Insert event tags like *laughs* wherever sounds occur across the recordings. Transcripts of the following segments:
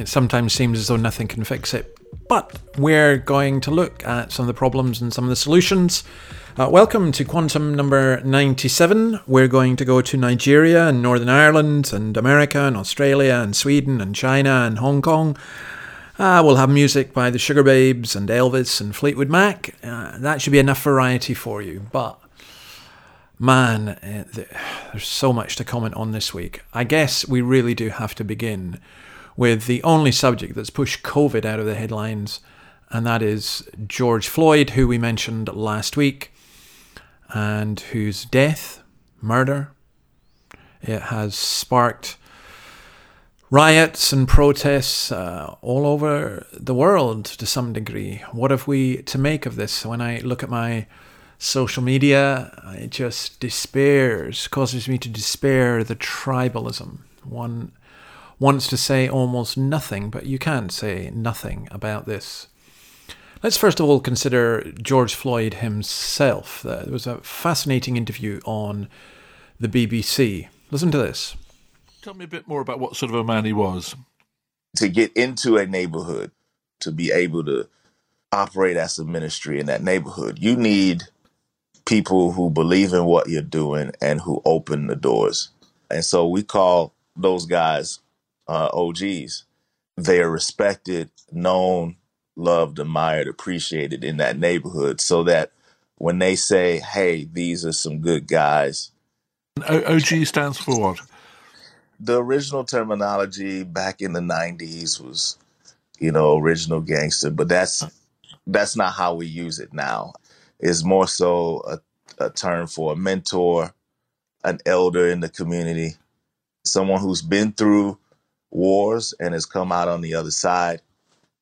it sometimes seems as though nothing can fix it. But we're going to look at some of the problems and some of the solutions. Uh, welcome to Quantum number 97. We're going to go to Nigeria and Northern Ireland and America and Australia and Sweden and China and Hong Kong. Uh, we'll have music by the Sugababes and Elvis and Fleetwood Mac. Uh, that should be enough variety for you. But man, uh, there's so much to comment on this week. I guess we really do have to begin with the only subject that's pushed COVID out of the headlines, and that is George Floyd, who we mentioned last week, and whose death, murder, it has sparked riots and protests uh, all over the world to some degree. What have we to make of this? When I look at my social media, it just despairs, causes me to despair the tribalism. One wants to say almost nothing, but you can't say nothing about this. Let's first of all consider George Floyd himself. Uh, there was a fascinating interview on the BBC. Listen to this. Tell me a bit more about what sort of a man he was. To get into a neighborhood, to be able to operate as a ministry in that neighborhood, you need people who believe in what you're doing and who open the doors. And so we call those guys uh, OGs. They are respected, known, loved, admired, appreciated in that neighborhood so that when they say, hey, these are some good guys. O- OG stands for what? The original terminology back in the 90s was, you know, original gangster, but that's that's not how we use it now It's more so a, a term for a mentor, an elder in the community, someone who's been through wars and has come out on the other side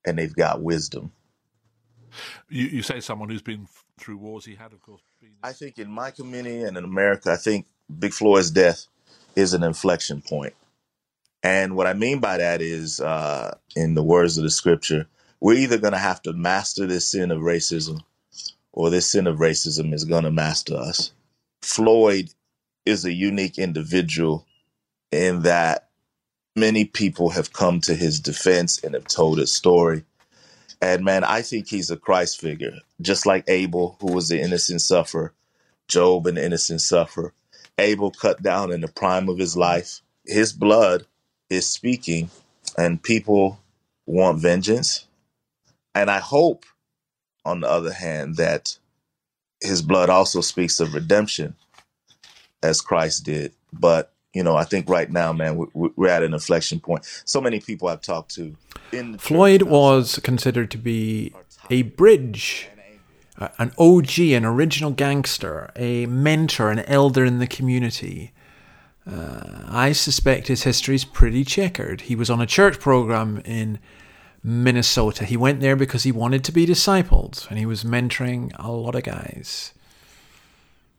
and they've got wisdom. You, you say someone who's been through wars. He had, of course. Been... I think in my community and in America, I think Big Floyd's death is an inflection point. And what I mean by that is, uh, in the words of the scripture, we're either going to have to master this sin of racism or this sin of racism is going to master us. Floyd is a unique individual in that many people have come to his defense and have told his story. And man, I think he's a Christ figure, just like Abel, who was the innocent sufferer, Job, an innocent sufferer. Abel cut down in the prime of his life. His blood is speaking, and people want vengeance. And I hope on the other hand, that his blood also speaks of redemption as Christ did. But, you know, I think right now, man, we're at an inflection point. So many people I've talked to. Floyd was considered to be a bridge, an OG, an original gangster, a mentor, an elder in the community. Uh, I suspect his history is pretty checkered. He was on a church program in Minnesota. He went there because he wanted to be discipled and he was mentoring a lot of guys.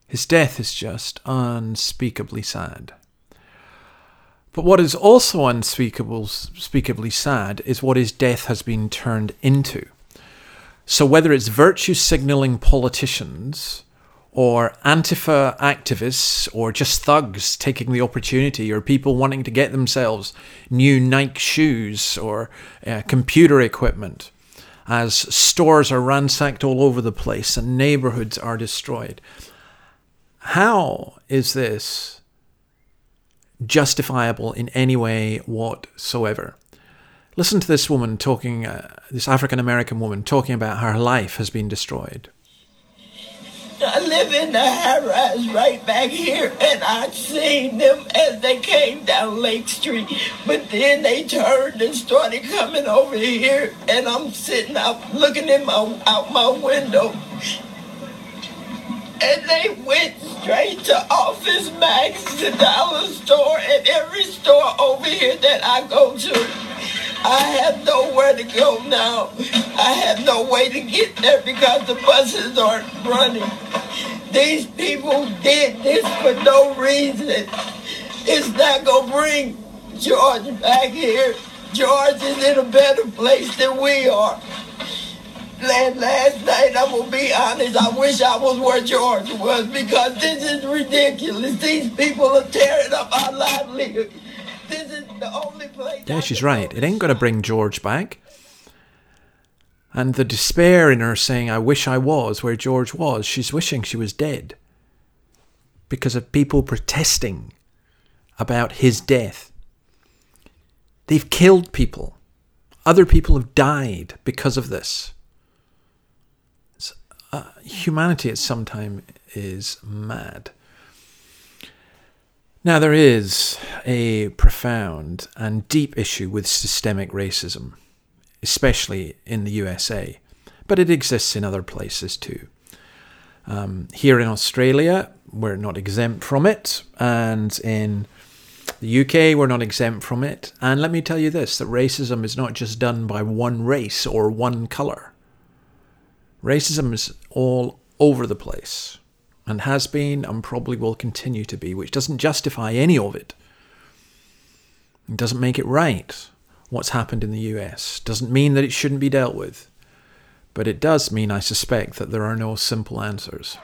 His death is just unspeakably sad. But what is also unspeakably sad is what his death has been turned into. So, whether it's virtue signaling politicians or Antifa activists, or just thugs taking the opportunity, or people wanting to get themselves new Nike shoes or uh, computer equipment, as stores are ransacked all over the place and neighborhoods are destroyed. How is this justifiable in any way whatsoever? Listen to this woman talking, uh, this African American woman talking about how her life has been destroyed. I live in the high rise right back here, and I seen them as they came down Lake Street. But then they turned and started coming over here, and I'm sitting out looking in my out my window, and they went straight to Office Max, the dollar store, and every store over here that I go to. I have nowhere to go now. I have no way to get there because the buses aren't running. These people did this for no reason. It's not going to bring George back here. George is in a better place than we are. Last, last night, I'm going to be honest, I wish I was where George was because this is ridiculous. These people are tearing up our livelihood. This is the only place. Yeah, she's right. It ain't going to bring George back. And the despair in her saying, I wish I was where George was, she's wishing she was dead. Because of people protesting about his death. They've killed people. Other people have died because of this. Uh, humanity at some time is mad. Now, there is a profound and deep issue with systemic racism, especially in the USA, but it exists in other places too. Um, here in Australia, we're not exempt from it, and in the UK, we're not exempt from it. And let me tell you this that racism is not just done by one race or one colour. Racism is all over the place and has been and probably will continue to be, which doesn't justify any of it. It doesn't make it right what's happened in the US. Doesn't mean that it shouldn't be dealt with. But it does mean, I suspect, that there are no simple answers.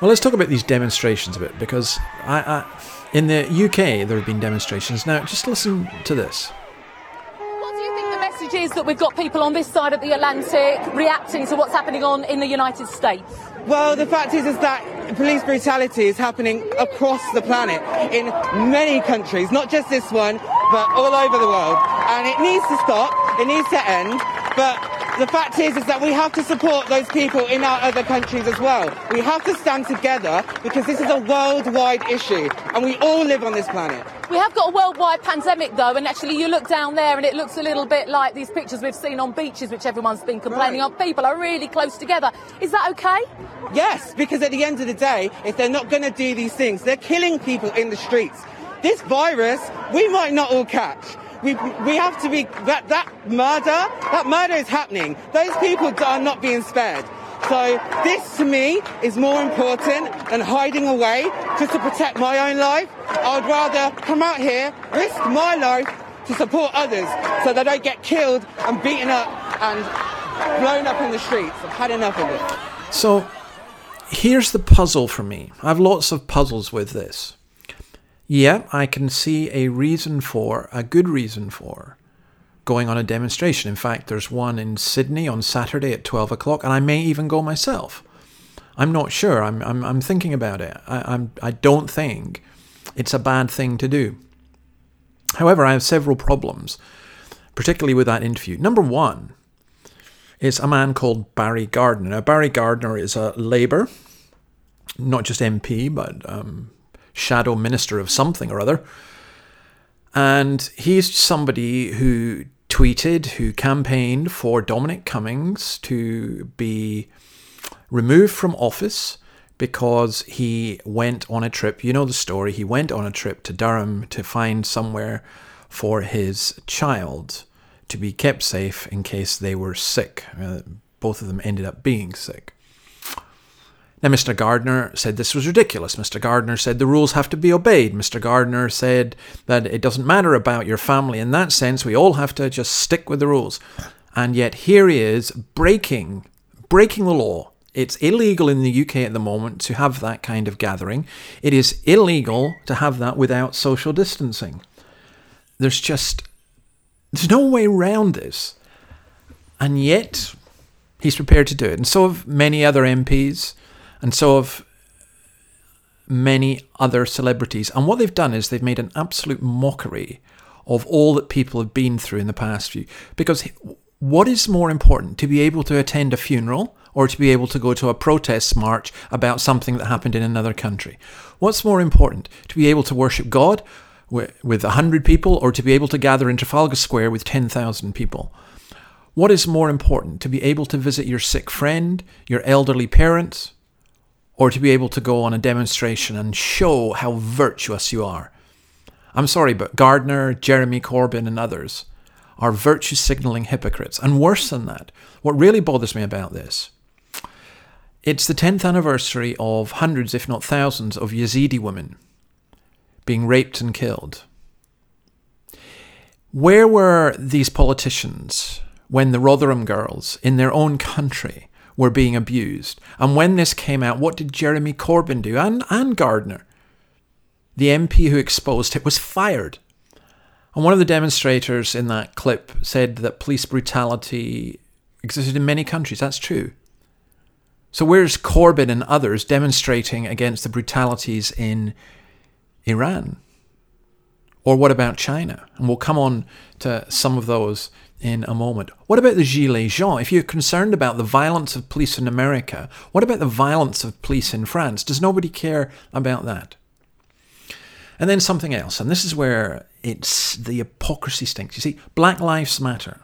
Well, let's talk about these demonstrations a bit because I, I, in the UK there have been demonstrations. Now, just listen to this is that we've got people on this side of the Atlantic reacting to what's happening on in the United States? Well, the fact is, is that police brutality is happening across the planet in many countries, not just this one, but all over the world. And it needs to stop, it needs to end, but the fact is, is that we have to support those people in our other countries as well. We have to stand together because this is a worldwide issue and we all live on this planet. We have got a worldwide pandemic though, and actually you look down there and it looks a little bit like these pictures we've seen on beaches, which everyone's been complaining right. of. People are really close together. Is that okay? Yes, because at the end of the day, if they're not going to do these things, they're killing people in the streets. This virus, we might not all catch we, we have to be, that, that murder, that murder is happening. Those people are not being spared. So this to me is more important than hiding away just to protect my own life. I would rather come out here, risk my life to support others so they don't get killed and beaten up and blown up in the streets. I've had enough of it. So here's the puzzle for me. I have lots of puzzles with this. Yeah, I can see a reason for, a good reason for, going on a demonstration. In fact, there's one in Sydney on Saturday at 12 o'clock, and I may even go myself. I'm not sure. I'm, I'm, I'm thinking about it. I, I'm, I don't think it's a bad thing to do. However, I have several problems, particularly with that interview. Number one is a man called Barry Gardiner. Now, Barry Gardiner is a Labour, not just MP, but um, shadow minister of something or other. And he's somebody who tweeted, who campaigned for Dominic Cummings to be removed from office because he went on a trip. You know the story. He went on a trip to Durham to find somewhere for his child to be kept safe in case they were sick. Uh, both of them ended up being sick. Now, Mr. Gardiner said this was ridiculous. Mr. Gardiner said the rules have to be obeyed. Mr. Gardiner said that it doesn't matter about your family. In that sense, we all have to just stick with the rules. And yet here he is breaking, breaking the law. It's illegal in the UK at the moment to have that kind of gathering. It is illegal to have that without social distancing. There's just there's no way around this. And yet he's prepared to do it. And so have many other MPs and so have many other celebrities. And what they've done is they've made an absolute mockery of all that people have been through in the past few. Because what is more important, to be able to attend a funeral or to be able to go to a protest march about something that happened in another country? What's more important, to be able to worship God with a hundred people or to be able to gather in Trafalgar Square with 10,000 people? What is more important, to be able to visit your sick friend, your elderly parents, or to be able to go on a demonstration and show how virtuous you are. I'm sorry, but Gardiner, Jeremy Corbyn, and others are virtue signaling hypocrites. And worse than that, what really bothers me about this it's the 10th anniversary of hundreds, if not thousands, of Yazidi women being raped and killed. Where were these politicians when the Rotherham girls in their own country were being abused? And when this came out, what did Jeremy Corbyn do? And, and Gardner, the MP who exposed it, was fired. And one of the demonstrators in that clip said that police brutality existed in many countries. That's true. So where's Corbyn and others demonstrating against the brutalities in Iran? Or what about China? And we'll come on to some of those in a moment. What about the Gilets jaunes? If you're concerned about the violence of police in America, what about the violence of police in France? Does nobody care about that? And then something else, and this is where it's the hypocrisy stinks. You see, Black Lives Matter.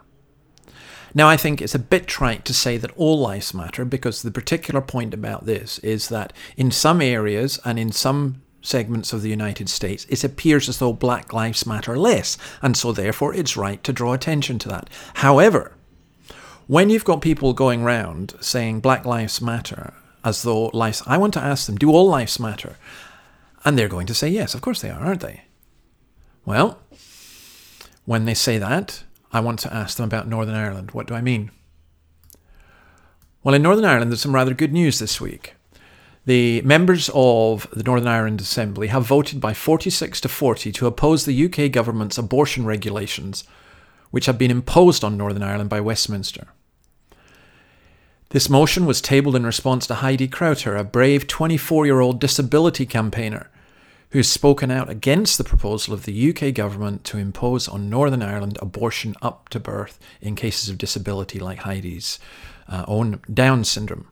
Now, I think it's a bit trite to say that all lives matter because the particular point about this is that in some areas and in some segments of the United States, it appears as though black lives matter less, and so therefore it's right to draw attention to that. However, when you've got people going round saying black lives matter as though lives, I want to ask them, do all lives matter? And they're going to say yes, of course they are, aren't they? Well, when they say that, I want to ask them about Northern Ireland. What do I mean? Well, in Northern Ireland, there's some rather good news this week. The members of the Northern Ireland Assembly have voted by 46 to 40 to oppose the UK government's abortion regulations, which have been imposed on Northern Ireland by Westminster. This motion was tabled in response to Heidi Crowter, a brave 24 year old disability campaigner who's spoken out against the proposal of the UK government to impose on Northern Ireland abortion up to birth in cases of disability like Heidi's uh, own Down syndrome.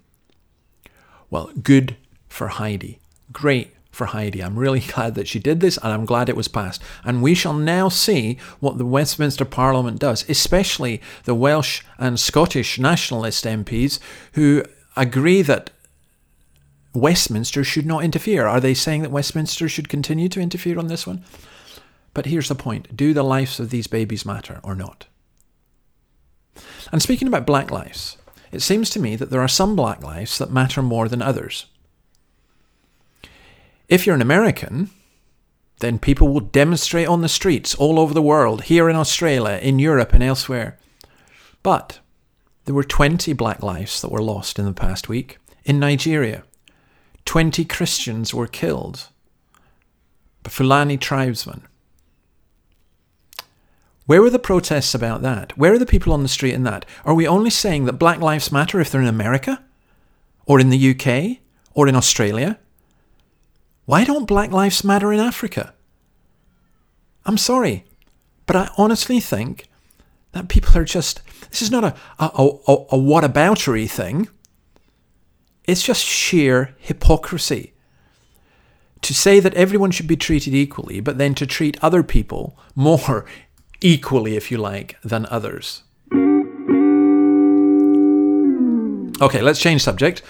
Well, good for Heidi. Great for Heidi. I'm really *laughs* glad that she did this and I'm glad it was passed. And we shall now see what the Westminster Parliament does, especially the Welsh and Scottish nationalist MPs who agree that Westminster should not interfere. Are they saying that Westminster should continue to interfere on this one? But here's the point do the lives of these babies matter or not? And speaking about black lives, it seems to me that there are some black lives that matter more than others. If you're an American, then people will demonstrate on the streets all over the world, here in Australia, in Europe, and elsewhere. But there were 20 black lives that were lost in the past week in Nigeria. 20 Christians were killed. Fulani tribesmen. Where were the protests about that? Where are the people on the street in that? Are we only saying that Black Lives Matter if they're in America? Or in the UK? Or in Australia? Why don't Black Lives Matter in Africa? I'm sorry, but I honestly think that people are just. This is not a, a, a, a whataboutery thing. It's just sheer hypocrisy. To say that everyone should be treated equally, but then to treat other people more *laughs* equally, if you like, than others. Okay, let's change subject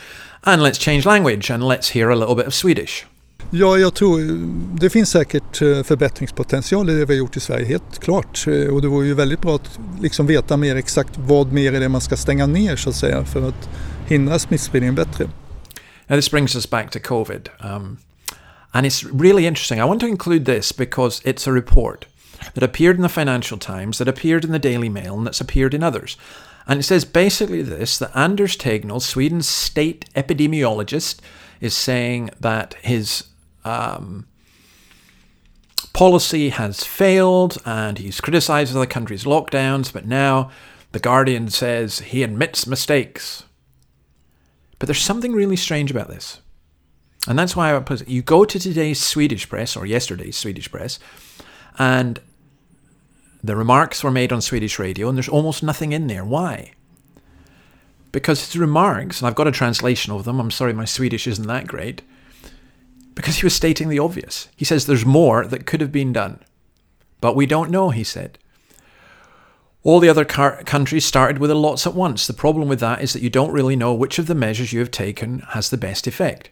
and let's change language and let's hear a little bit of Swedish. Ja, jag tror det finns säkert eh, förbättringspotential i det vi har gjort i Sverige, helt klart. Eh, och det vore ju väldigt bra att liksom veta mer exakt vad mer är det man ska stänga ner så att säga för att hindra smittspridningen bättre. Now this brings us back to COVID. Um, and it's really interesting. I want to include this because it's a report that appeared in the Financial Times, that appeared in the Daily Mail, and that's appeared in others. And it says basically this that Anders Tegnell, Sweden's state epidemiologist, is saying that his um, policy has failed and he's criticized other countries' lockdowns, but now The Guardian says he admits mistakes. But there's something really strange about this. And that's why I put it. You go to today's Swedish press, or yesterday's Swedish press, and the remarks were made on Swedish radio, and there's almost nothing in there. Why? Because his remarks, and I've got a translation of them, I'm sorry my Swedish isn't that great, because he was stating the obvious. He says there's more that could have been done. But we don't know, he said. All the other car- countries started with a lots at once. The problem with that is that you don't really know which of the measures you have taken has the best effect.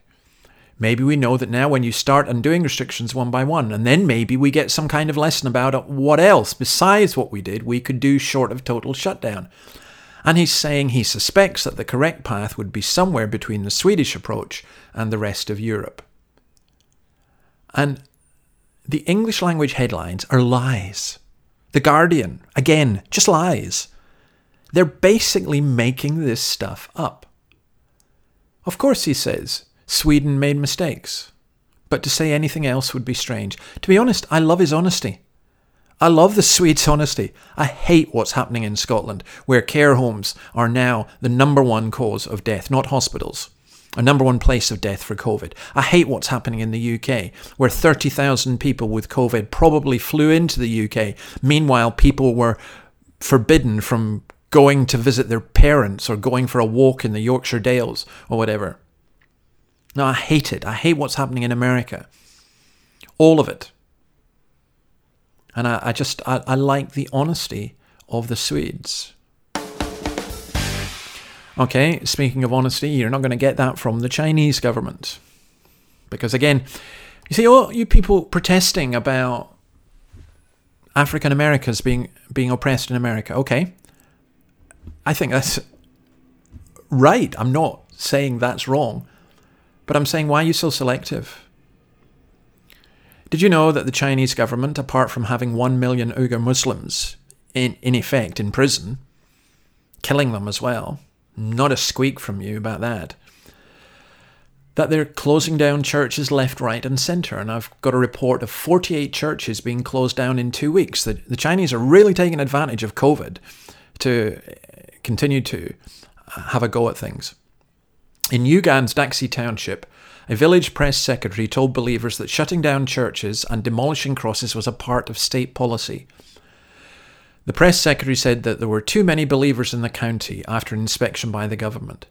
Maybe we know that now when you start undoing restrictions one by one, and then maybe we get some kind of lesson about what else, besides what we did, we could do short of total shutdown. And he's saying he suspects that the correct path would be somewhere between the Swedish approach and the rest of Europe. And the English language headlines are lies. The Guardian, again, just lies. They're basically making this stuff up. Of course, he says, Sweden made mistakes. But to say anything else would be strange. To be honest, I love his honesty. I love the Swedes' honesty. I hate what's happening in Scotland, where care homes are now the number one cause of death, not hospitals. A number one place of death for COVID. I hate what's happening in the UK, where 30,000 people with COVID probably flew into the UK. Meanwhile, people were forbidden from going to visit their parents or going for a walk in the Yorkshire Dales or whatever. No, I hate it. I hate what's happening in America. All of it. And I, I just, I, I like the honesty of the Swedes. Okay, speaking of honesty, you're not going to get that from the Chinese government. Because again, you see, all you people protesting about African Americans being being oppressed in America. Okay, I think that's right. I'm not saying that's wrong, but I'm saying why are you so selective? Did you know that the Chinese government, apart from having one million Uyghur Muslims in in effect in prison, killing them as well, not a squeak from you about that. That they're closing down churches left, right, and centre. And I've got a report of 48 churches being closed down in two weeks. The, the Chinese are really taking advantage of COVID to uh, continue to uh, have a go at things. In Ugand's Daxi Township, a village press secretary told believers that shutting down churches and demolishing crosses was a part of state policy. The press secretary said that there were too many believers in the county after an inspection by the government.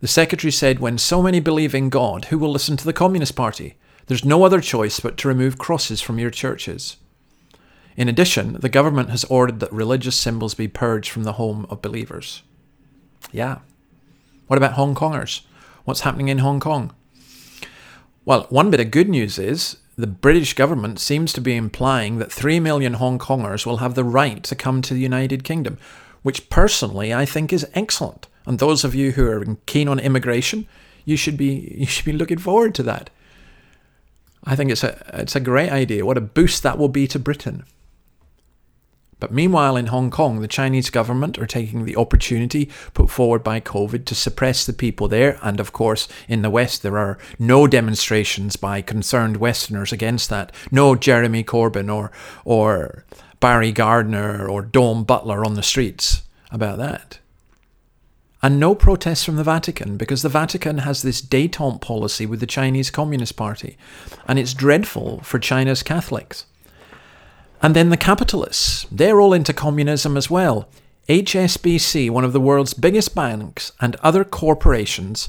The secretary said, When so many believe in God, who will listen to the Communist Party? There's no other choice but to remove crosses from your churches. In addition, the government has ordered that religious symbols be purged from the home of believers. Yeah. What about Hong Kongers? What's happening in Hong Kong? Well, one bit of good news is the British government seems to be implying that 3 million Hong Kongers will have the right to come to the United Kingdom, which personally I think is excellent. And those of you who are keen on immigration, you should be *laughs* you should be looking forward to that. I think it's a it's a great idea. What a boost that will be to Britain. But meanwhile, in Hong Kong, the Chinese government are taking the opportunity put forward by COVID to suppress the people there. And of course, in the West, there are no demonstrations by concerned Westerners against that. No Jeremy Corbyn or, or Barry Gardiner or Dawn Butler on the streets about that. And no protests from the Vatican because the Vatican has this detente policy with the Chinese Communist Party. And it's dreadful for China's Catholics. And then the capitalists, they're all into communism as well. HSBC, one of the world's biggest banks, and other corporations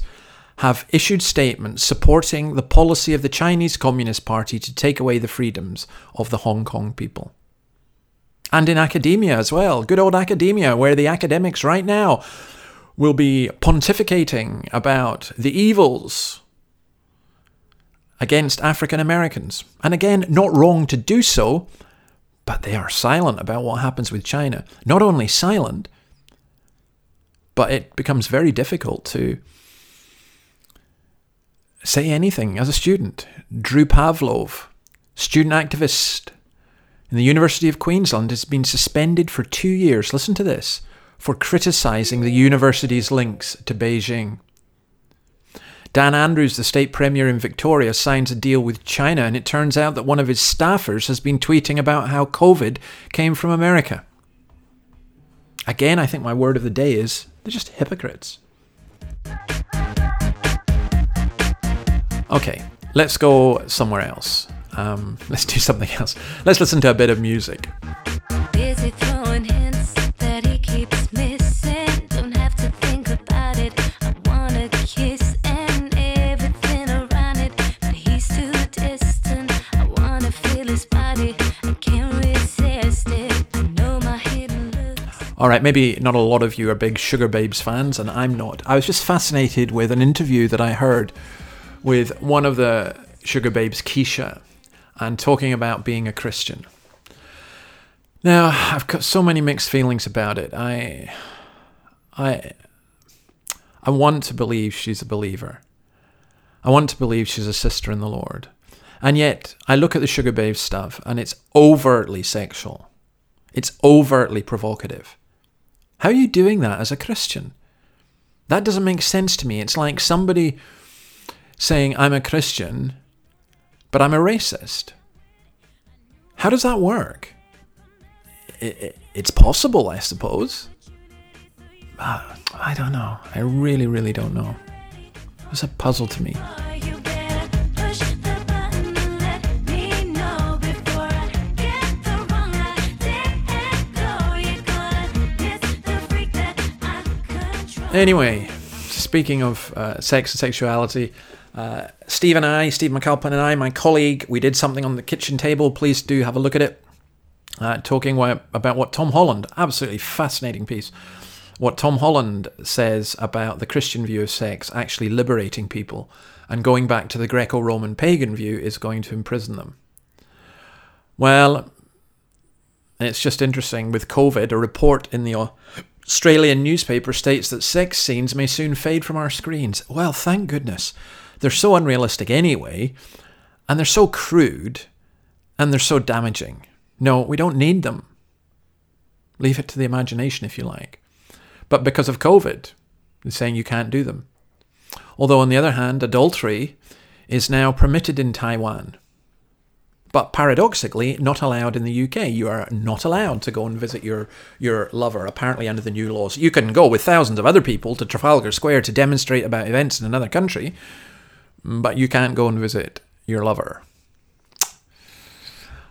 have issued statements supporting the policy of the Chinese Communist Party to take away the freedoms of the Hong Kong people. And in academia as well, good old academia, where the academics right now will be pontificating about the evils against African Americans. And again, not wrong to do so, but they are silent about what happens with China. Not only silent, but it becomes very difficult to say anything as a student. Drew Pavlou, student activist in the University of Queensland, has been suspended for two years. Listen to this for criticising the university's links to Beijing. Dan Andrews, the state premier in Victoria, signs a deal with China, and it turns out that one of his staffers has been tweeting about how COVID came from America. Again, I think my word of the day is they're just hypocrites. Okay, let's go somewhere else. Um, *laughs* let's do something else. Let's listen to a bit of music. All right, maybe not a lot of you are big Sugababes fans, and I'm not. I was just fascinated with an interview that I heard with one of the Sugababes, Keisha, and talking about being a Christian. Now, I've got so many mixed feelings about it. I, I, I want to believe she's a believer. I want to believe she's a sister in the Lord. And yet, I look at the Sugababes stuff and it's overtly sexual. It's overtly provocative. How are you doing that as a Christian? That doesn't make sense to me. It's like somebody saying, I'm a Christian, but I'm a racist. How does that work? It's possible, I suppose. Ah, I don't know. I really, really don't know. It's a puzzle to me. Anyway, speaking of uh, sex and sexuality, uh, Steve and I, Steve McAlpine and I, my colleague, we did something on the kitchen table. Please do have a look at it. Uh, talking about what Tom Holland, absolutely fascinating piece, what Tom Holland says about the Christian view of sex actually liberating people and going back to the Greco Roman pagan view is going to imprison them. Well, it's just interesting with COVID, a report in the Australian newspaper states that sex scenes may soon fade from our screens. Well, thank goodness. They're so unrealistic anyway, and they're so crude, and they're so damaging. No, we don't need them. Leave it to the imagination if you like. But because of COVID, they're saying you can't do them. Although, on the other hand, adultery is now permitted in Taiwan but paradoxically not allowed in the UK. You are not allowed to go and visit your your lover apparently under the new laws. You can go with thousands of other people to Trafalgar Square to demonstrate about events in another country, but you can't go and visit your lover.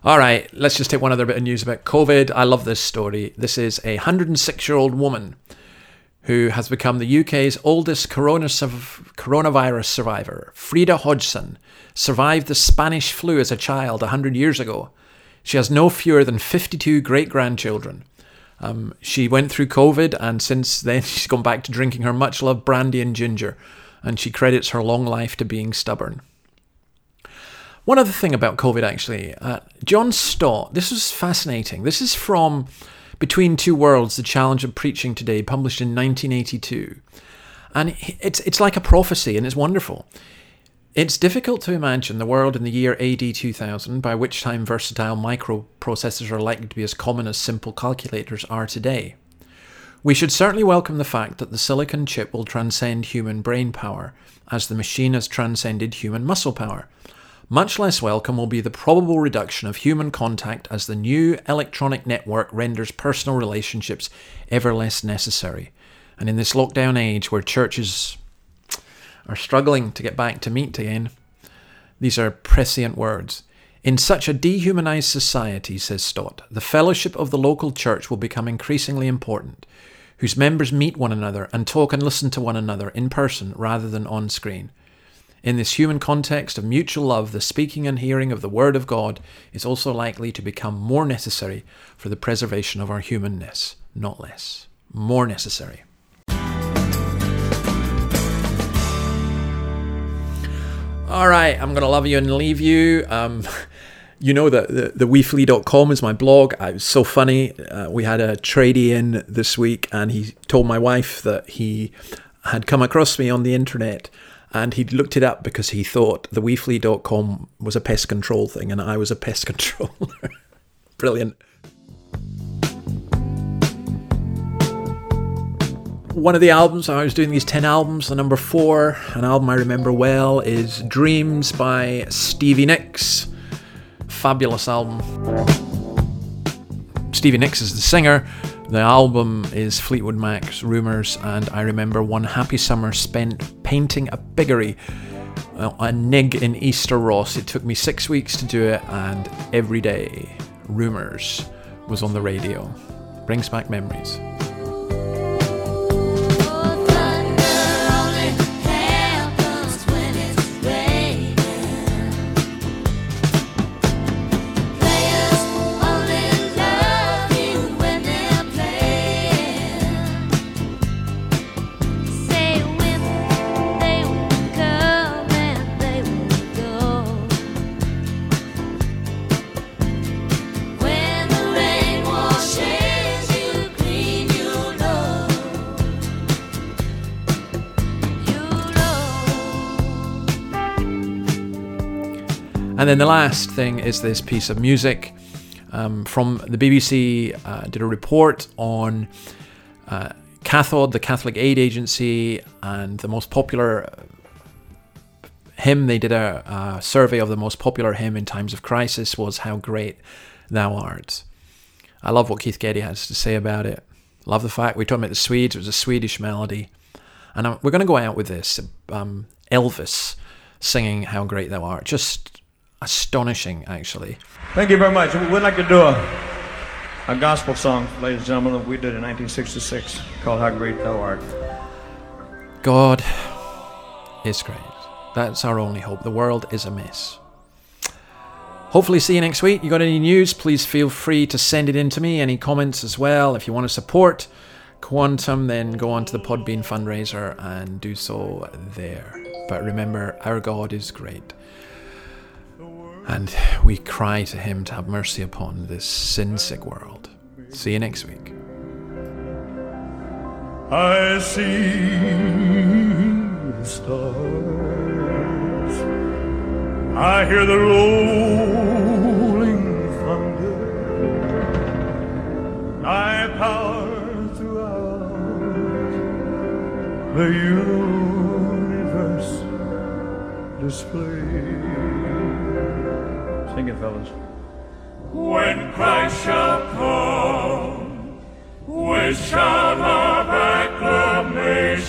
All right, let's just take one other bit of news about COVID. I love this story. This is a 106 year old woman who has become the UK's oldest coronavirus survivor. Frida Hodgson survived the Spanish flu as a child 100 years ago. She has no fewer than 52 great grandchildren. Um, she went through COVID, and since then, *laughs* she's gone back to drinking her much loved brandy and ginger, and she credits her long life to being stubborn. One other thing about COVID, actually, uh, John Stott, this was fascinating. This is from between Two Worlds, The Challenge of Preaching Today, published in 1982. And it's, it's like a prophecy, and it's wonderful. It's difficult to imagine the world in the year AD 2000, by which time versatile microprocessors are likely to be as common as simple calculators are today. We should certainly welcome the fact that the silicon chip will transcend human brain power, as the machine has transcended human muscle power. Much less welcome will be the probable reduction of human contact as the new electronic network renders personal relationships ever less necessary. And in this lockdown age where churches are struggling to get back to meet again, these are prescient words. In such a dehumanized society, says Stott, the fellowship of the local church will become increasingly important, whose members meet one another and talk and listen to one another in person rather than on screen. In this human context of mutual love, the speaking and hearing of the Word of God is also likely to become more necessary for the preservation of our humanness, not less. More necessary. All right, I'm going to love you and leave you. Um, *laughs* you know that the, the weeflea.com is my blog. It was so funny. Uh, we had a tradie in this week, and he told my wife that he had come across me on the internet and he looked it up because he thought the weeflea.com was a pest control thing and I was a pest *laughs* controller. Brilliant. One of the albums, I was doing these 10 albums, the number four, an album I remember well, is Dreams by Stevie Nicks. Fabulous album. Stevie Nicks is the singer, the album is Fleetwood Mac's Rumours, and I remember one happy summer spent painting a piggery, a nig in Easter Ross. It took me six weeks to do it, and every day, Rumours was on the radio. Brings back memories. And then the last thing is this piece of music um, from the BBC. Uh, did a report on uh, CAFOD, the Catholic Aid Agency, and the most popular hymn. They did a, a survey of the most popular hymn in times of crisis was "How Great Thou Art." I love what Keith Getty has to say about it. Love the fact we're talking about the Swedes. It was a Swedish melody, and I'm, we're going to go out with this. Um, Elvis singing "How Great Thou Art," just astonishing, actually. Thank you very much. We'd like to do a a gospel song, ladies and gentlemen, that we did in 1966 called "How Great Thou Art." God is great. That's our only hope. The world is a mess. Hopefully, see you next week. You got any news? Please feel free to send it in to me. Any comments as well. If you want to support Quantum, then go on to the Podbean fundraiser and do so there. But remember, our God is great. And we cry to Him to have mercy upon this sin sick world. See you next week. I see stars. I hear the rolling thunder. I power throughout the universe display. Fellas. When Christ shall come with shout of acclamation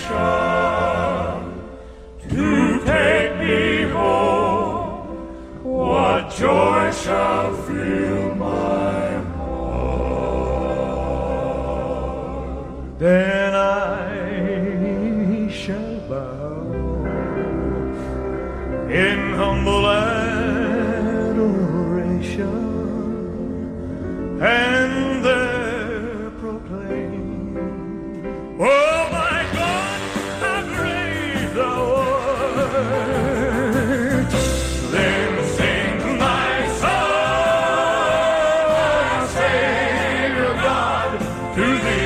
to take me home, what joy shall fill my heart? Then and there proclaim, Oh my God, how great thou art! Then sings my soul, Savior God, to thee.